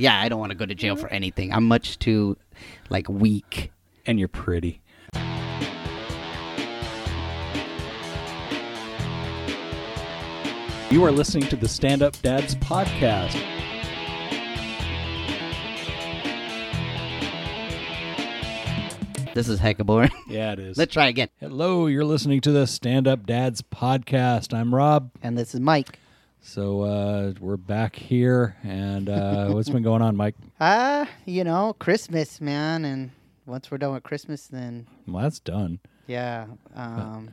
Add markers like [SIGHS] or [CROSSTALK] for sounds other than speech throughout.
Yeah, I don't want to go to jail for mm-hmm. anything. I'm much too like weak. And you're pretty. You are listening to the Stand Up Dads podcast. This is hecka boring. [LAUGHS] Yeah, it is. Let's try again. Hello, you're listening to the Stand Up Dads podcast. I'm Rob. And this is Mike. So uh, we're back here, and uh, [LAUGHS] what's been going on, Mike? Ah, you know, Christmas, man, and once we're done with Christmas, then Well, that's done. yeah, um,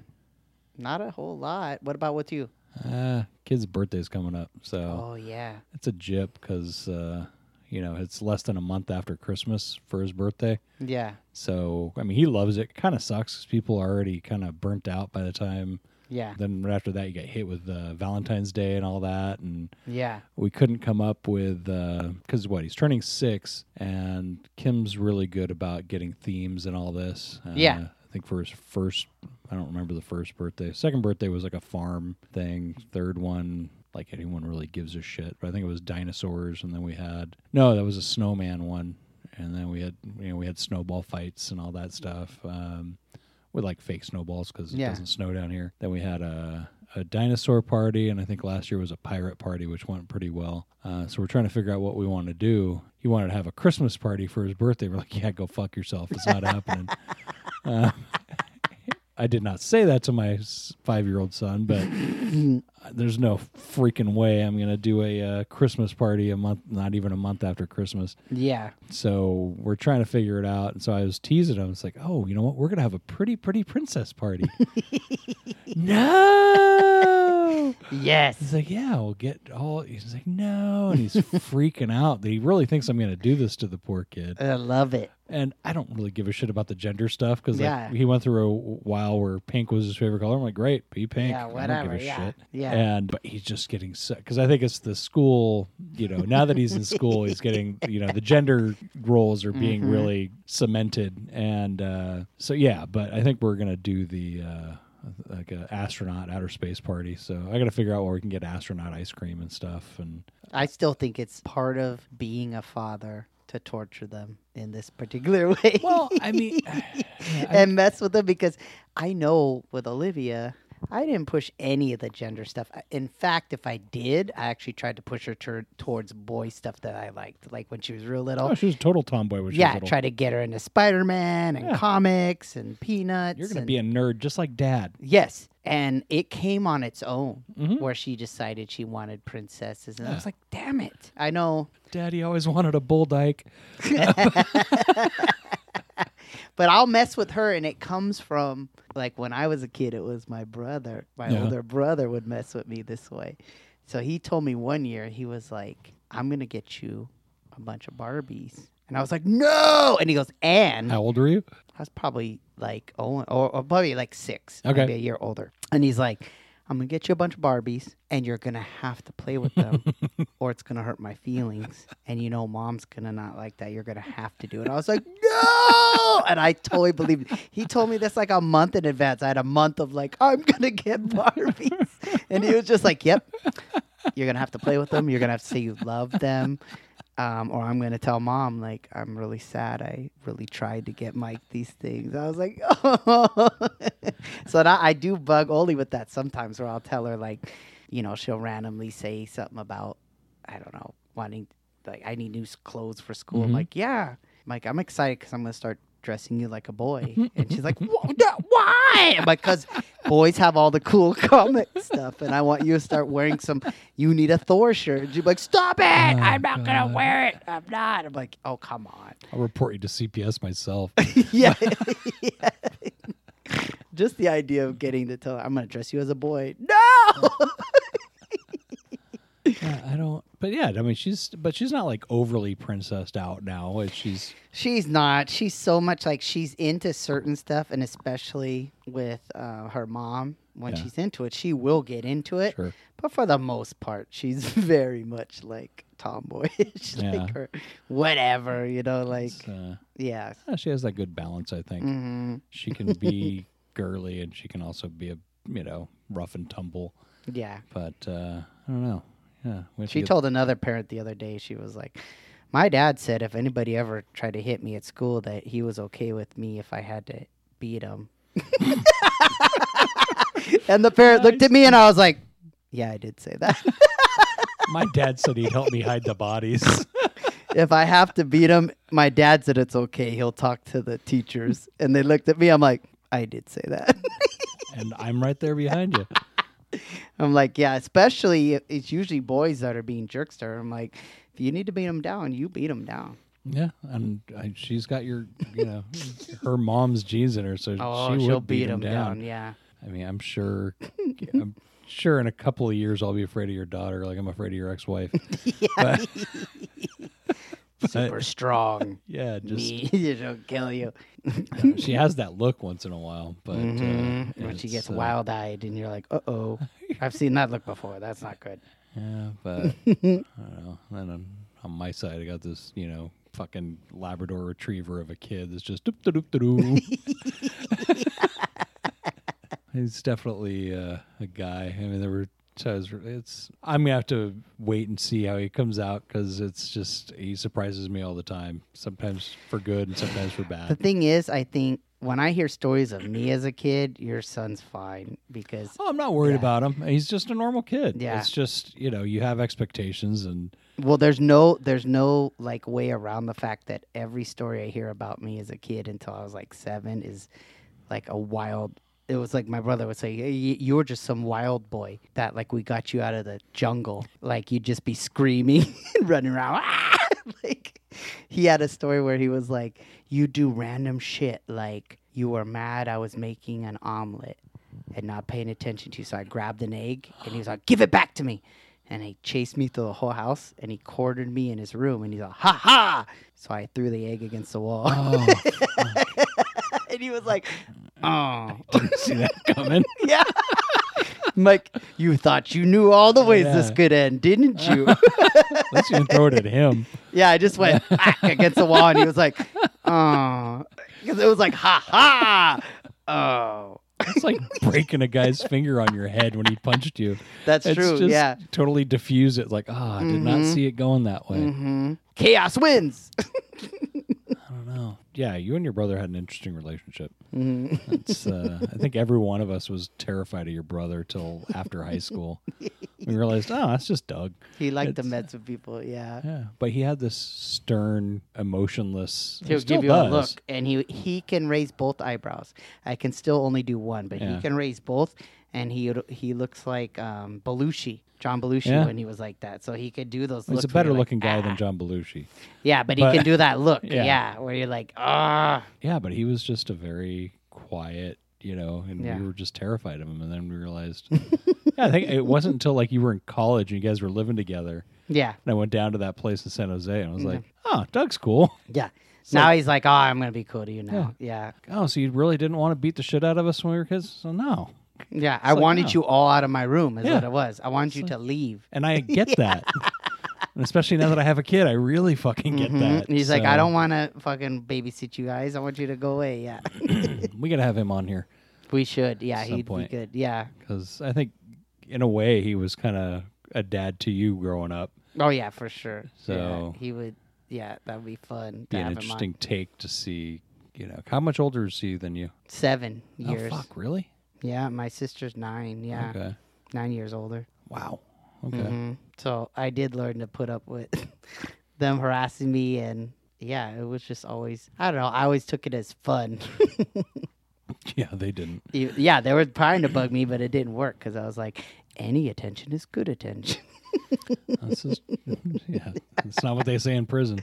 not a whole lot. What about with you? Uh, kid's birthday's coming up, so Oh yeah, it's a jip because uh, you know it's less than a month after Christmas for his birthday. yeah, So I mean, he loves it. Kind of sucks because people are already kind of burnt out by the time. Yeah, Then right after that, you get hit with uh, Valentine's Day and all that, and yeah, we couldn't come up with because what he's turning six, and Kim's really good about getting themes and all this. Uh, Yeah. I think for his first, I don't remember the first birthday. Second birthday was like a farm thing. Third one, like anyone really gives a shit. But I think it was dinosaurs, and then we had no, that was a snowman one, and then we had you know we had snowball fights and all that stuff. Um, with like fake snowballs because it Yeah. doesn't snow down here. Then we had a, a dinosaur party, and I think last year was a pirate party, which went pretty well. Uh, so we're trying to figure out what we want to do. He wanted to have a Christmas party for his birthday. We're like, yeah, go fuck yourself. It's not happening. [LAUGHS] Uh, [LAUGHS] I did not say that to my five year old son, but [LAUGHS] there's no freaking way I'm going to do a uh, Christmas party a month, not even a month after Christmas. yeah. So we're trying to figure it out. And so I was teasing him. It's like, oh, you know what? We're gonna have a pretty, pretty princess party. [LAUGHS] no. Yes. He's like, yeah, we'll get all. He's like, no, and he's freaking out that he really thinks I'm gonna do this to the poor kid. I love it. And I don't really give a shit about the gender stuff because Yeah. like, he went through a while where pink was his favorite color. I'm like, great, be pink. Yeah, I don't whatever, give a yeah, shit. yeah. And but he's just getting sick because I think it's the school. You know, now that he's in school, he's getting you know the gender roles are being Mhm. really cemented, and uh, so yeah. But I think we're gonna do the. Uh, like a astronaut outer space party, so I got to figure out where we can get astronaut ice cream and stuff. And I still think it's part of being a father to torture them in this particular [LAUGHS] way. well, I mean, [SIGHS] and mess with them because I know with Olivia, I didn't push any of the gender stuff. In fact, if I did, I actually tried to push her tur towards boy stuff that I liked, like when she was real little. oh, she was a total tomboy when she yeah, was little. try to get her into Spider Man and Yeah. comics and Peanuts. You're gonna and- be a nerd just like Dad. Yes. And it came on its own Mhm. where she decided she wanted princesses. And I was [SIGHS] like, damn it. I know. Daddy always wanted a bull dyke. [LAUGHS] [LAUGHS] But I'll mess with her. And it comes from like when I was a kid, it was my brother. My Yeah. older brother would mess with me this way. So he told me one year, he was like, I'm going to get you a bunch of Barbies. And I was like, no. And he goes, and How old were you? I was probably like oh, or, or probably like six, Okay. maybe a year older. And he's like, "I'm gonna get you a bunch of Barbies, and you're gonna have to play with them, [LAUGHS] or it's gonna hurt my feelings. And you know, mom's gonna not like that. You're gonna have to do it." I was like, [LAUGHS] "No!" And I totally believed. It. He told me this like a month in advance. I had a month of like, "I'm gonna get Barbies," and he was just like, "Yep." You're gonna have to play with them. You're gonna have to say you love them um, or I'm gonna tell mom like I'm really sad. I really tried to get Mike these things. I was like, [LAUGHS] oh. so that I do bug Oli with that sometimes, where I'll tell her like, you know, she'll randomly say something about I don't know wanting like I need new clothes for school. I'm Mhm. like, yeah, I'm like I'm excited because I'm gonna start dressing you like a boy. and she's like, "Wha- why? I'm like, because boys have all the cool [LAUGHS] comic stuff, and I want you to start wearing some. You need a Thor shirt. And she's like, stop it! I'm not gonna wear it. I'm not. I'm like, oh come on. I'll report you to CPS myself. [LAUGHS] yeah. yeah. [LAUGHS] Just the idea of getting to tell I'm gonna dress you as a boy. No. yeah, I don't. But yeah, I mean, she's but she's not like overly princessed out now. She's She's not. She's so much like she's into certain stuff, and especially with uh, her mom, when Yeah. she's into it, she will get into it. sure. But for the most part, she's [LAUGHS] very much like tomboyish, [LAUGHS] Yeah. like her, whatever, you know, like uh, yeah. she has that good balance. I think hmm she can be [LAUGHS] girly and she can also be a you know rough and tumble. Yeah. But uh, I don't know. Yeah, She told another parent the other day, she was like, My dad said if anybody ever tried to hit me at school, that he was okay with me if I had to beat him. [LAUGHS] and the parent looked at me, and I was like, "Yeah, I did say that." [LAUGHS] My dad said he'd help me hide the bodies. [LAUGHS] if I have to beat him, my dad said it's okay. He'll talk to the teachers. And they looked at me. I'm like, I did say that. and I'm right there behind you. I'm like, yeah, especially if it's usually boys that are being jerkster. I'm like, if you need to beat them down, you beat them down. Yeah, and I, she's got your, you know, her mom's genes in her, so Oh, she she'll beat, beat him them down. down. Yeah. I mean, I'm sure, I'm sure in a couple of years I'll be afraid of your daughter, like I'm afraid of your ex-wife. [LAUGHS] yeah. [LAUGHS] But- Super strong. yeah, just [LAUGHS] she'll kill you. she has that look once in a while, but uh, Mhm. when she gets uh, wild eyed, and you're like, uh oh. I've seen that look before. That's not good. Yeah, but I don't know. Then on, on my side, I got this, you know, fucking Labrador Retriever of a kid that's just doop doop doop doop He's definitely uh, a guy. I mean, there were times. where It's I'm gonna have to wait and see how he comes out because it's just he surprises me all the time. Sometimes for good and sometimes for bad. The thing is, I think when I hear stories of me as a kid, your son's fine because Oh, I'm not worried Yeah. about him. He's just a normal kid. Yeah. It's just you know you have expectations and well, there's no there's no like way around the fact that every story I hear about me as a kid until I was like seven is like a wild. It was like my brother would say, "Hey, "You were just some wild boy that like we got you out of the jungle. Like you'd just be screaming [LAUGHS] and running around." [LAUGHS] like he had a story where he was like, "You do random shit like you were mad I was making an omelet and not paying attention to, you. so I grabbed an egg and he was like, "Give it back to me." And he chased me through the whole house and he cornered me in his room and he's like, ha ha! So I threw the egg against the wall. oh, [LAUGHS] and he was like, oh. [LAUGHS] didn't see that coming. [LAUGHS] yeah. I'm like, you thought you knew all the ways this could end, didn't you? [LAUGHS] Let's even throw it at him. yeah, I just went whack against the wall and he was like, oh. Because it was like, ha ha! Oh. It's like breaking a guy's finger on your head when he punched you. That's it's true. Just yeah. Totally diffuse it. Like, ah, I did not Mhm. see it going that way. hmm Chaos wins. I don't know. Yeah, you and your brother had an interesting relationship. Mhm. Uh, [LAUGHS] I think every one of us was terrified of your brother till after high school. [LAUGHS] We realized, oh, that's just Doug. He liked to It's- mess with people. Yeah. Yeah, but he had this stern, emotionless. he He'll give you a look, and he he can raise both eyebrows. I can still only do one, but Yeah. he can raise both, and he he looks like um, Belushi, John Belushi, Yeah. when he was like that. So he could do those. He's a better you're like, looking guy "Ah." than John Belushi. Yeah, but he can do that look. [LAUGHS] Yeah. yeah. where you're like, ah. Yeah, but he was just a very quiet, you know, and Yeah. we were just terrified of him. And then we realized, [LAUGHS] yeah, I think it wasn't until like you were in college and you guys were living together. Yeah, And I went down to that place in San Jose and I was Yeah. like, oh, Doug's cool. yeah. It's now he's like, oh, I'm gonna be cool to you now. Yeah, Oh, so you really didn't want to beat the shit out of us when we were kids? So no. Yeah. I like, wanted no. you all out of my room. Is Yeah. what it was. I wanted you like- to leave. And I [LAUGHS] get that. And especially now that I have a kid, I really fucking get Mhm. that. And he's like, I don't want to fucking babysit you guys. I want you to go away. Yeah, [CLEARS THROAT] We got to have him on here we should. Yeah, he'd point. be good. Yeah. because I think, in a way, he was kind of a dad to you growing up. Oh yeah, for sure. So- yeah, he would. Yeah, that would be fun. To Be an have him on. interesting take to see, you know, how much older is he than you? Seven years. Oh, fuck, really? Yeah, my sister's nine. Yeah, Okay. nine years older. Wow. Okay. Mhm. So I did learn to put up with [LAUGHS] them harassing me, and yeah, it was just always. I don't know. I always took it as fun. [LAUGHS] Yeah, they didn't. You- yeah, they were trying to bug me, but it didn't work because I was like, any attention is good attention. [LAUGHS] That's just, yeah, that's not what they say in prison.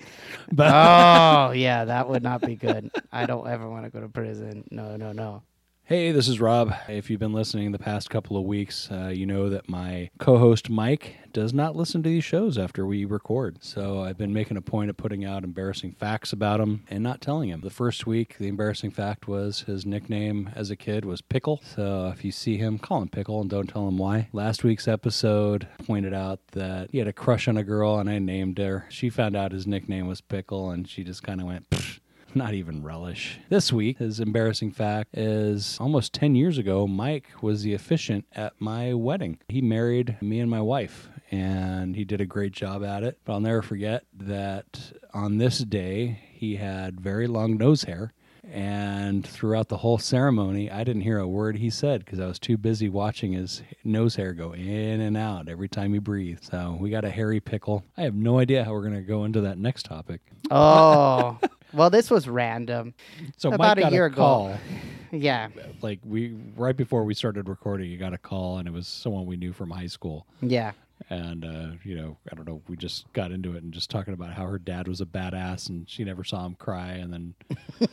But oh yeah, that would not be good. I don't ever want to go to prison. No, no, no. Hey, this is Rob. If you've been listening the past couple of weeks, uh, you know that my co host Mike does not listen to these shows after we record. So I've been making a point of putting out embarrassing facts about him and not telling him. The first week, the embarrassing fact was his nickname as a kid was Pickle. So if you see him, call him Pickle and don't tell him why. Last week's episode pointed out that he had a crush on a girl and I named her. She found out his nickname was Pickle and she just kind of went, Pfft [LAUGHS] not even relish. This week, his embarrassing fact is almost 10 years ago, Mike was the officiant at my wedding. He married me and my wife. and he did a great job at it. But I'll never forget that on this day, he had very long nose hair. And throughout the whole ceremony, I didn't hear a word he said because I was too busy watching his nose hair go in and out every time he breathed. So we got a hairy pickle. I have no idea how we're going to go into that next topic. Oh, [LAUGHS] well, this was random. So About a year a ago. call. [LAUGHS] Yeah, Like we right before we started recording, you got a call, and it was someone we knew from high school. yeah. and uh, you know i don't know we just got into it and just talking about how her dad was a badass and she never saw him cry and then [LAUGHS]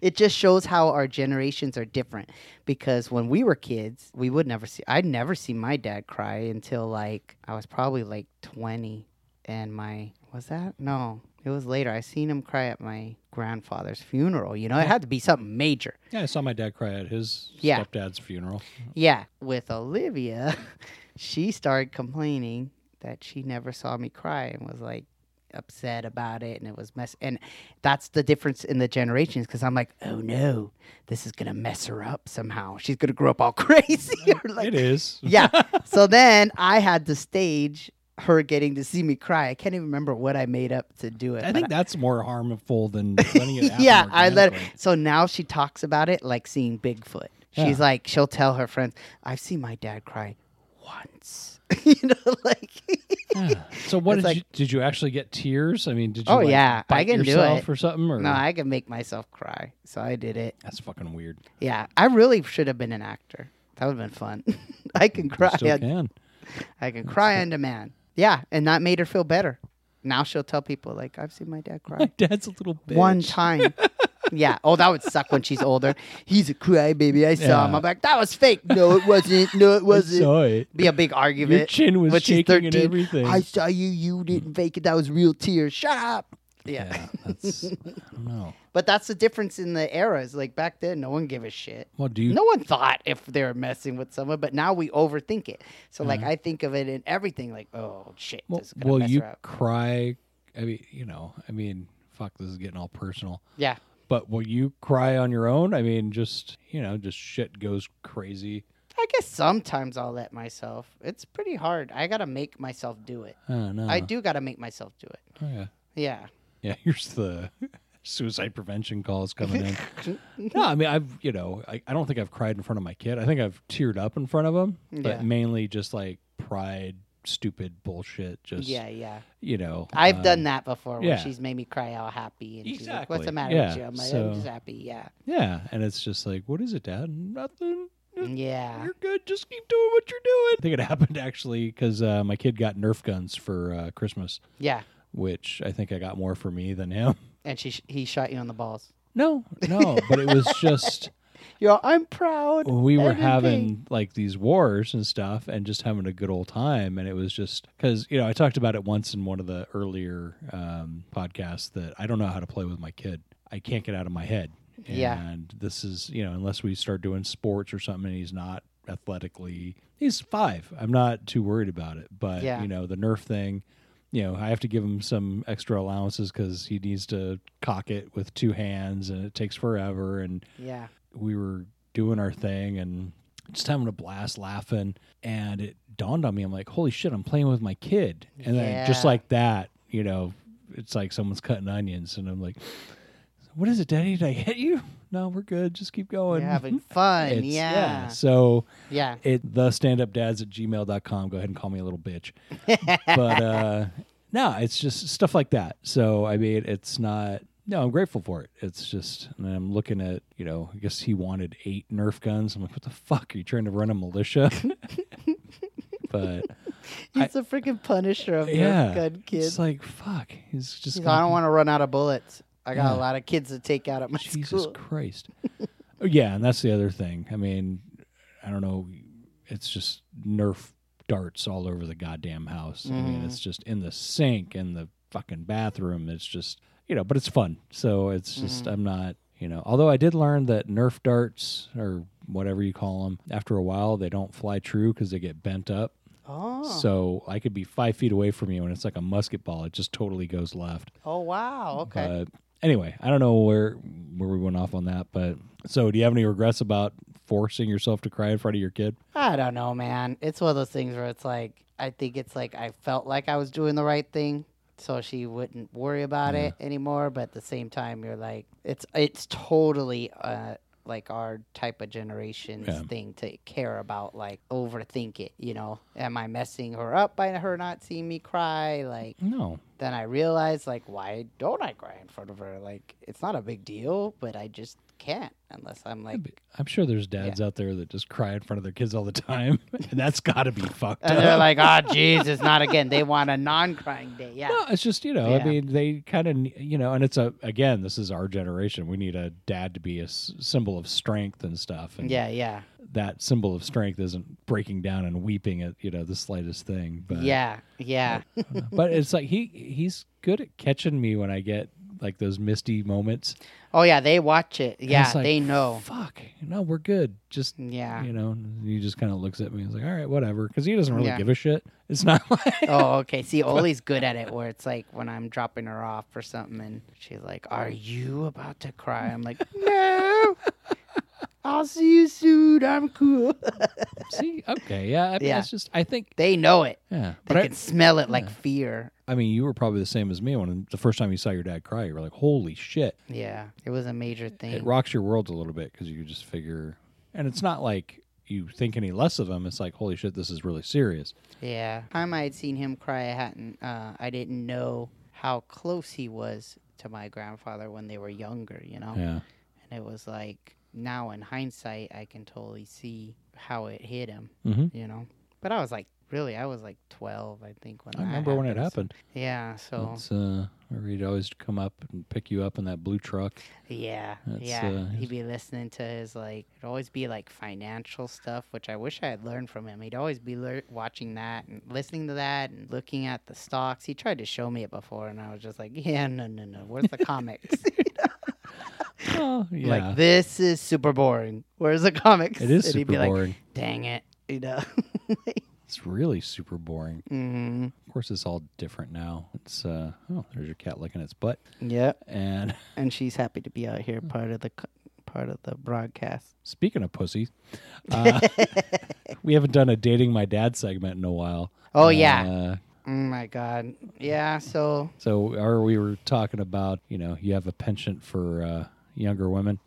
It just shows how our generations are different. Because when we were kids, we would never see. I'd never see my dad cry until like I was probably like twenty, and my was that no. It was later. I seen him cry at my grandfather's funeral. You know, it had to be something major. yeah i saw my dad cry at his Yeah. stepdad's funeral Yeah, with Olivia, [LAUGHS] she started complaining that she never saw me cry and was like upset about it and it was mess and that's the difference in the generations because i'm like oh no this is gonna mess her up somehow she's gonna grow up all [LAUGHS] crazy [LAUGHS] or like it is yeah so then i had to stage her getting to see me cry i can't even remember what i made up to do it i think that's more harmful than [LAUGHS] letting it yeah, I let. organically. So now she talks about it like seeing Bigfoot. She's Yeah. like, she'll tell her friends, "I've seen my dad cry once." [LAUGHS] you know, like. Yeah. so what did like- you did you actually get tears i mean did you Oh, like, yeah, I can do yourself it. or something or no, I can make myself cry, so I did it. that's fucking weird Yeah, I really should have been an actor. That would have been fun. [LAUGHS] I can cry. still on- can I can cry on demand. Yeah, and that made her feel better. Now she'll tell people like, "I've seen my dad my cry dad's a little bitch. one time." yeah. Oh, that would suck when she's older. He's a crybaby. I saw him. Yeah. I'm like, that was fake. No, it wasn't. No, it [LAUGHS] wasn't. saw it Be a big argument. your chin was shaking and 13. everything I saw you. You didn't fake it. That was real tears. Shut up. Yeah. yeah that's [LAUGHS] i don't know But that's the difference in the eras. Like back then, no one gave a shit. well do you No one thought if they were messing with someone, but now we overthink it. So like Uh-huh. I think of it in everything. Like, oh shit, Well, this is gonna will mess you cry? I mean, you know, I mean, fuck, this is getting all personal. Yeah. But will you cry on your own? I mean, just you know, just shit goes crazy. I guess sometimes I'll let myself. It's pretty hard. I gotta make myself do it. No, I do gotta make myself do it. Oh, yeah, Yeah. Yeah. [LAUGHS] Here's the suicide prevention calls coming in. [LAUGHS] no, I mean, I've you know, I, I don't think I've cried in front of my kid. I think I've teared up in front of him, Yeah. but mainly just like pride, stupid bullshit. Just Yeah, yeah. you know, I've um, done that before where yeah. she's made me cry all happy and she's like, What's Exactly. the matter Yeah, with you? I'm like, so- I'm just happy, yeah. Yeah, and it's just like, what is it, Dad? Nothing. Yeah. You're good. Just keep doing what you're doing. I think it [LAUGHS] happened actually because uh, my kid got Nerf guns for uh, Christmas, Yeah. Which I think I got more for me than him. And she he shot you on the balls. No, no, but it was just [LAUGHS] You're I'm proud. we were having like these wars and stuff, and just having a good old time. And it was just because you know I talked about it once in one of the earlier um, podcasts that I don't know how to play with my kid. I can't get out of my head. Yeah. And this is you know unless we start doing sports or something, and he's not athletically. He's five. I'm not too worried about it. But Yeah. you know the Nerf thing. You know, I have to give him some extra allowances because he needs to cock it with two hands, and it takes forever. And Yeah. we were doing our thing and just having a blast laughing. And it dawned on me i'm like holy shit i'm playing with my kid. And then just like that you know it's like someone's cutting onions. And i'm like what is it daddy? Did i hit you no we're good. Just keep going. You're having [LAUGHS] fun. It's- yeah. so Yeah. it the standupdads at gmail.com go ahead and call me a little bitch. [LAUGHS] But uh no it's just stuff like that. So i mean it's not no i'm grateful for it. It's just and i'm looking at you know i guess he wanted eight nerf guns. I'm like what the fuck? Are you trying to run a militia? [LAUGHS] But He's the freaking punisher of yeah. Nerf gun kids. it's like fuck. He's just He's like, gonna I don't want to run out of bullets. I got Yeah. a lot of kids to take out at my Jesus school. Jesus Christ. [LAUGHS] Oh, yeah, and that's the other thing. I mean, I don't know. It's just Nerf darts all over the goddamn house. I mean, it's just in the sink, in the fucking bathroom. It's just, you know, but it's fun. So it's just, Mhm. I'm not, you know, although I did learn that Nerf darts or whatever you call them, after a while, they don't fly true because they get bent up. Oh. So I could be five feet away from you and it's like a musket ball. It just totally goes left. oh wow. Okay. But anyway, I don't know where where we went off on that, but so do you have any regrets about forcing yourself to cry in front of your kid? I don't know, man. It's one of those things where it's like I think it's like I felt like I was doing the right thing, so she wouldn't worry about Yeah. it anymore. But at the same time, you're like, it's it's totally uh like our type of generation's Yeah. thing to care about, like overthink it. You know, am I messing her up by her not seeing me cry? Like No. then I realized like why don't I cry in front of her? Like it's not a big deal, but I just can't unless I'm like I'm sure there's dads out there that just cry in front of their kids all the time, [LAUGHS] and that's got to be fucked and up. they're like, oh [LAUGHS] Jesus, not again. They want a non-crying day. Yeah. No, it's just you know, I mean, they kind of you know, and it's a again, this is our generation. We need a dad to be a s- symbol of strength and stuff. And Yeah, yeah, that symbol of strength isn't breaking down and weeping at you know the slightest thing. But yeah, yeah. but it's like he he's good at catching me when I get like those misty moments. Oh yeah, they watch it. Yeah, like, they know. Fuck, no, we're good. Just Yeah. you know, and he just kind of looks at me. and He's like, all right, whatever, because he doesn't really Yeah. give a shit. It's not [LAUGHS] like Oh, okay. See, Oli's good at it where it's like when I'm dropping her off or something and she's like, Are you about to cry? I'm like, [LAUGHS] No. I'll see you soon. I'm cool. [LAUGHS] see, okay, yeah, I mean, Yeah. it's just I think they know it. yeah, They but I, can smell it like fear. I mean, you were probably the same as me when the first time you saw your dad cry, you were like, holy shit. Yeah. It was a major thing. It rocks your world a little bit because you just figure, and it's not like you think any less of him. It's like, holy shit, this is really serious. Yeah. Time I had seen him cry, I hadn't uh, I didn't know how close he was to my grandfather when they were younger, you know? Yeah. And it was like now in hindsight I can totally see how it hit him, Mm-hmm. you know. But I was like really I was like 12 I think when I remember when it happened. happened. Yeah, so It's uh, he'd always come up and pick you up in that blue truck. yeah. That's, yeah, uh, he'd be listening to his like it'd always be like financial stuff, which I wish I had learned from him. He'd always be watching that and listening to that and looking at the stocks. He tried to show me it before and I was just like, "Yeah, no, no, no. Where's the comics?" [LAUGHS] Oh, yeah. Like this is super boring. Where's the comics? it is super be like, boring. Dang it, you know. [LAUGHS] it's really super boring. hmm Of course, it's all different now. It's uh, oh, there's your cat licking its butt, Yeah, and [LAUGHS] And she's happy to be out here, part of the co- part of the broadcast. Speaking of pussy, [LAUGHS] uh, we haven't done a dating my dad segment in a while. Oh yeah. Uh, Oh my god. Yeah. So so, or we were talking about, you know, you have a penchant for uh, younger women.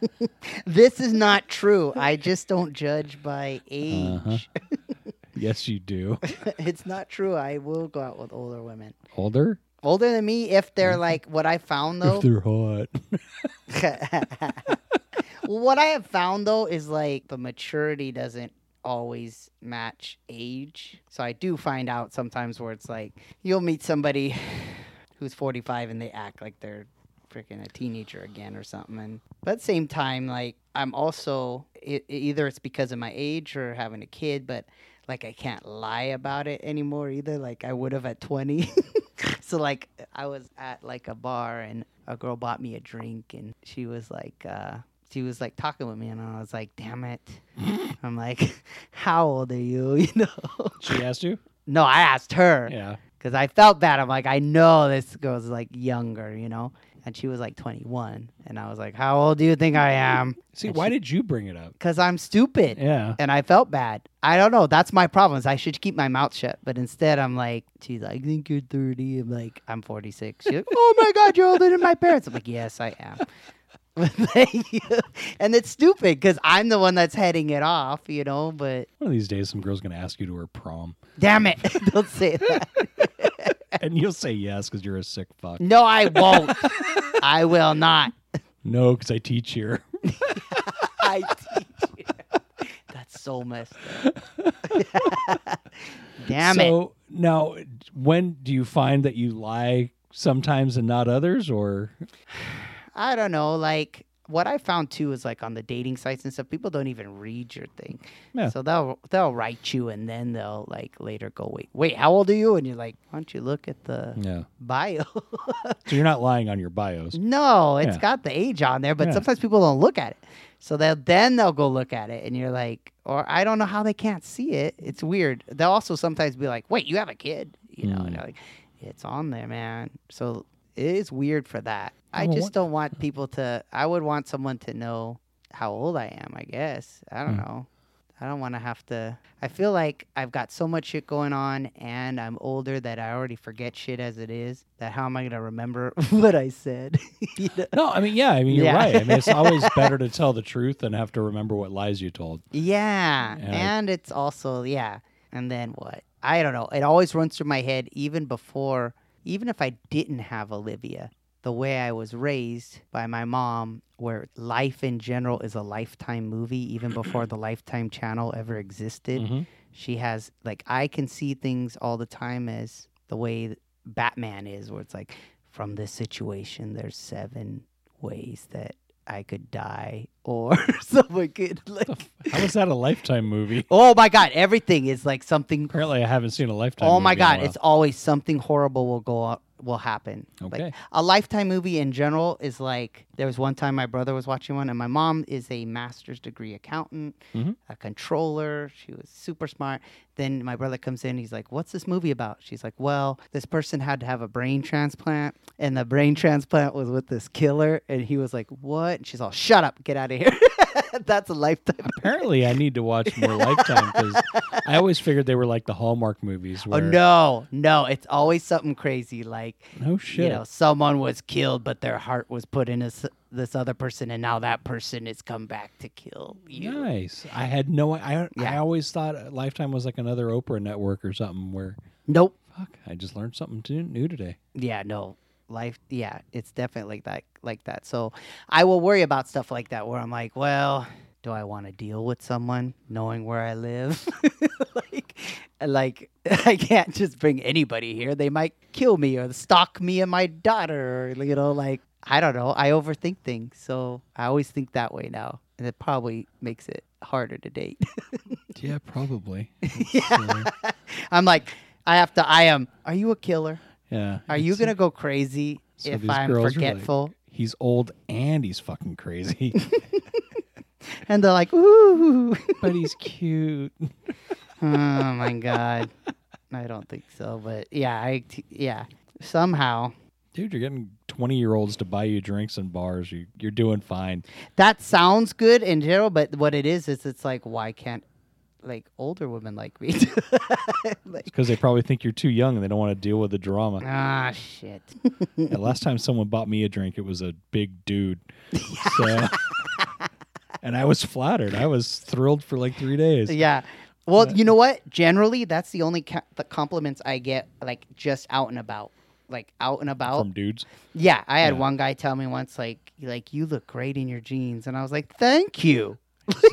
[LAUGHS] this is not true. I just don't judge by age. Uh-huh. [LAUGHS] yes, you do. [LAUGHS] it's not true. I will go out with older women. Older, Older than me, if they're like what I found though. if they're hot. what I have found though is like the maturity doesn't always match age. So I do find out sometimes where it's like you'll meet somebody [SIGHS] who's 45 and they act like they're freaking a teenager again or something. And but at the same time, like I'm also it, either it's because of my age or having a kid, but like I can't lie about it anymore either. Like I would have at 20. [LAUGHS] so like I was at like a bar and a girl bought me a drink and she was like uh she was like talking with me and I was like, "Damn it." [LAUGHS] I'm like, "How old are you?" [LAUGHS] you know. she asked you? no, I asked her Yeah. cuz I felt bad. I'm like, "I know this girl's like younger, you know." And she was like 21 and I was like, "How old do you think I am?" See, And why she- did you bring it up? Cuz I'm stupid Yeah. and I felt bad. I don't know. That's my problem. Is I should keep my mouth shut, but instead I'm like, she's like, I think you're 30. I'm like, I'm 46. She's like, oh my god, you're older than my parents. I'm like, yes, I am. [LAUGHS] [LAUGHS] And it's stupid because I'm the one that's heading it off, you know. But One of these days, some girl's going to ask you to her prom. damn it, [LAUGHS] don't say that. [LAUGHS] and you'll say yes because you're a sick fuck. No, I won't. I will not. No, because I teach here. [LAUGHS] I teach you. That's so messed up. [LAUGHS] damn it. so now, when do you find that you lie sometimes and not others, or I don't know, like what I found too is like on the dating sites and stuff, people don't even read your thing. Yeah. So they'll they'll write you and then they'll like later go, Wait, wait, how old are you? And you're like, Why don't you look at the yeah? bio? [LAUGHS] So you're not lying on your bios. no, it's Yeah. got the age on there, but sometimes people don't look at it. So they'll then they'll go look at it and you're like or I don't know how they can't see it. It's weird. They'll also sometimes be like, Wait, you have a kid, you know, and Mm. they're like, It's on there, man. So it is weird for that. I just what- don't want people to. I would want someone to know how old I am, I guess. I don't Hmm. know. I don't want to have to. I feel like I've got so much shit going on and I'm older that I already forget shit as it is. That how am I going to remember [LAUGHS] what I said? [LAUGHS] You know? No, I mean, yeah, I mean, you're Yeah. right. I mean, it's always [LAUGHS] better to tell the truth than have to remember what lies you told. Yeah. And And it's also, yeah. And then what? I don't know. It always runs through my head, even before, even if I didn't have Olivia, the way I was raised by my mom, where life in general is a lifetime movie, even before the Lifetime channel ever existed. Mhm. She has, like, I can see things all the time as the way Batman is, where it's like, from this situation, there's seven ways that I could die, or [LAUGHS] someone could, like, How is that a lifetime movie? [LAUGHS] Oh my god, everything is like something. [LAUGHS] Apparently, I haven't seen a lifetime. Oh my movie in a god, it's always something horrible will go up, will happen. Okay. Like a lifetime movie in general is like there was one time my brother was watching one, and my mom is a master's degree accountant, Mhm. a controller. She was super smart. Then my brother comes in, he's like, "What's this movie about?" She's like, "Well, this person had to have a brain transplant, and the brain transplant was with this killer." And he was like, "What?" And she's all, "Shut up, get out of here." [LAUGHS] That's a lifetime. Apparently, I need to watch more [LAUGHS] Lifetime because I always figured they were like the Hallmark movies. Oh no, no! It's always something crazy, like no shit. you know, someone was killed, but their heart was put in this this other person, and now that person has come back to kill you. Nice. I had no. I I always thought Lifetime was like another Oprah network or something. Where Nope. fuck, I just learned something to- new today. Yeah, no. Life. Yeah, it's definitely like that. Like that. So I will worry about stuff like that, where I'm like, well, do I want to deal with someone knowing where I live? [LAUGHS] like, like [LAUGHS] I can't just bring anybody here. They might kill me or stalk me and my daughter. Or, you know, like I don't know. I overthink things, so I always think that way now, and it probably makes it harder to date. [LAUGHS] Yeah, probably. [LAUGHS] yeah. [LAUGHS] I'm like, I have to. I am. Are you a killer? yeah. Are you gonna go crazy so if I'm are like, forgetful? He's old and he's fucking crazy, and they're like, ooh. but he's cute. oh my god. I don't think so, but yeah, I t- yeah. Somehow Dude, you're getting 20 year olds to buy you drinks in bars. You, you're doing fine. that sounds good in general, but what it is is it's like why can't like older women like me? [LAUGHS] Because they probably think you're too young and they don't want to deal with the drama. ah shit. Yeah, last time someone bought me a drink, it was a big dude. [LAUGHS] So, and I was flattered. I was thrilled for like three days. yeah. Well, you know what? Generally, that's the only ca- the compliments I get like just out and about. Like out and about. From dudes. Yeah, I had Yeah. one guy tell me once, like, like you look great in your jeans, and I was like, thank you. [LAUGHS]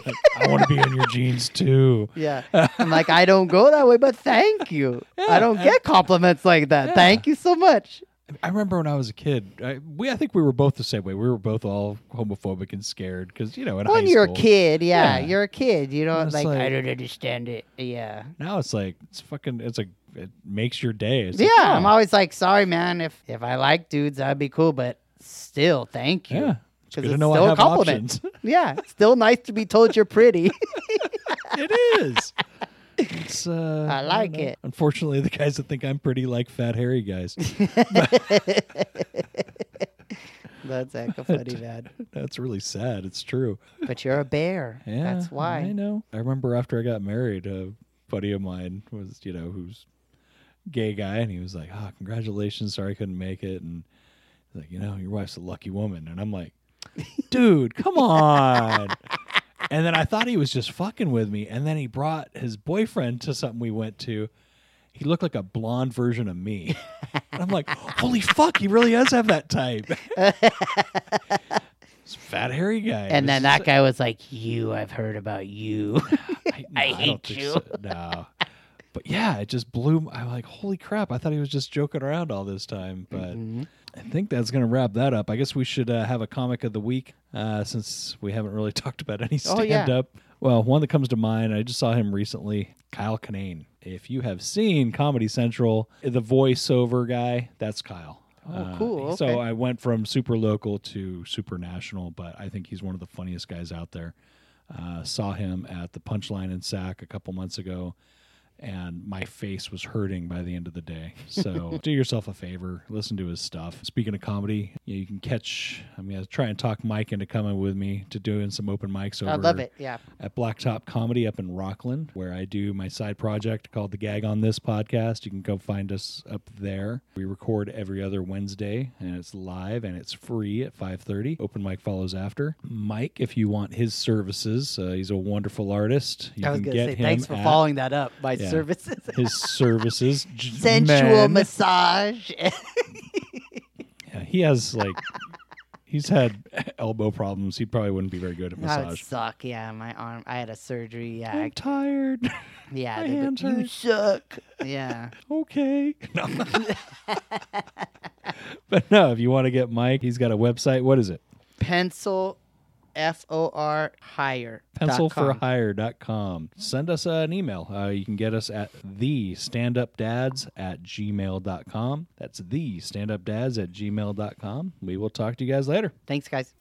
Like, I want to be in your jeans too. Yeah, I'm like, I don't go that way, but thank you. I don't Yeah, get compliments like that. Yeah. Thank you so much. I remember when I was a kid. I, we, I think we were both the same way. We were both all homophobic and scared because you know in When you're school. a kid, yeah, Yeah. you're a kid. You know, It's like, I don't understand it. Yeah, Now it's like it's fucking. It's a. It makes your day. It's yeah. like, I'm oh, always like, sorry, man. If if I like dudes, that'd be cool, but still, thank you. yeah. It's good to it's know I still a have compliment. options. [LAUGHS] Yeah, still nice to be told you're pretty. [LAUGHS] it is. It's, uh, [LAUGHS] I like know. it. Unfortunately, the guys that think I'm pretty like fat hairy guys. That's heck of funny, man. That's really sad. It's true. But you're a bear. Yeah, That's why. I know. I remember after I got married, a buddy of mine was, you know, who's gay guy, and he was like, "Oh, congratulations! Sorry I couldn't make it." And he's like, "You know, your wife's a lucky woman." And I'm like, [LAUGHS] "Dude, come on!" and then I thought he was just fucking with me, and then he brought his boyfriend to something we went to. He looked like a blonde version of me. and I'm like, "Holy fuck! He really does have that type." [LAUGHS] This fat hairy guy. And then that guy was like, "You, I've heard about you." [LAUGHS] I, I no, hate don't think you. so. No. But yeah, it just blew. I'm like, holy crap! I thought he was just joking around all this time, but Mhm. I think that's gonna wrap that up. I guess we should uh, have a comic of the week uh, since we haven't really [LAUGHS] talked about any Oh, yeah. stand up. Well, one that comes to mind, I just saw him recently, Kyle Kinane. If you have seen Comedy Central, the voiceover guy, that's Kyle. Uh, Oh, cool, So okay. I went from super local to super national, but I think he's one of the funniest guys out there. Uh, saw him at the Punchline in Sac a couple months ago, and my face was hurting by the end of the day. So [LAUGHS] do yourself a favor, listen to his stuff. Speaking of comedy, you, you can catch. I'm gonna try and talk Mike into coming with me to doing some open mics over I love it. Yeah. at Blacktop Comedy up in Rocklin, where I do my side project called the Gag on This podcast. You can go find us up there. We record every other Wednesday, and it's live and it's free at 5:30. Open mic follows after. Mike, if you want his services, uh, he's a wonderful artist. You I was gonna say thanks for at following that up. My Yeah. Services, his services. [LAUGHS] Sensual men. massage. [LAUGHS] Yeah, he has like. He's had elbow problems. He probably wouldn't be very good at That would massage. suck. Yeah, my arm. I had a surgery. Yeah, I'm I, tired. yeah. my they go, you hurt." suck. Yeah. [LAUGHS] okay. No. but no, if you want to get Mike, he's got a website. What is it? Pencil, F O R com. Pencilforhire.com. Send us uh, an email. Uh, you can get us at the standupdads at gmail.com. That's the standupdads at gmail.com. We will talk to you guys later. Thanks, guys.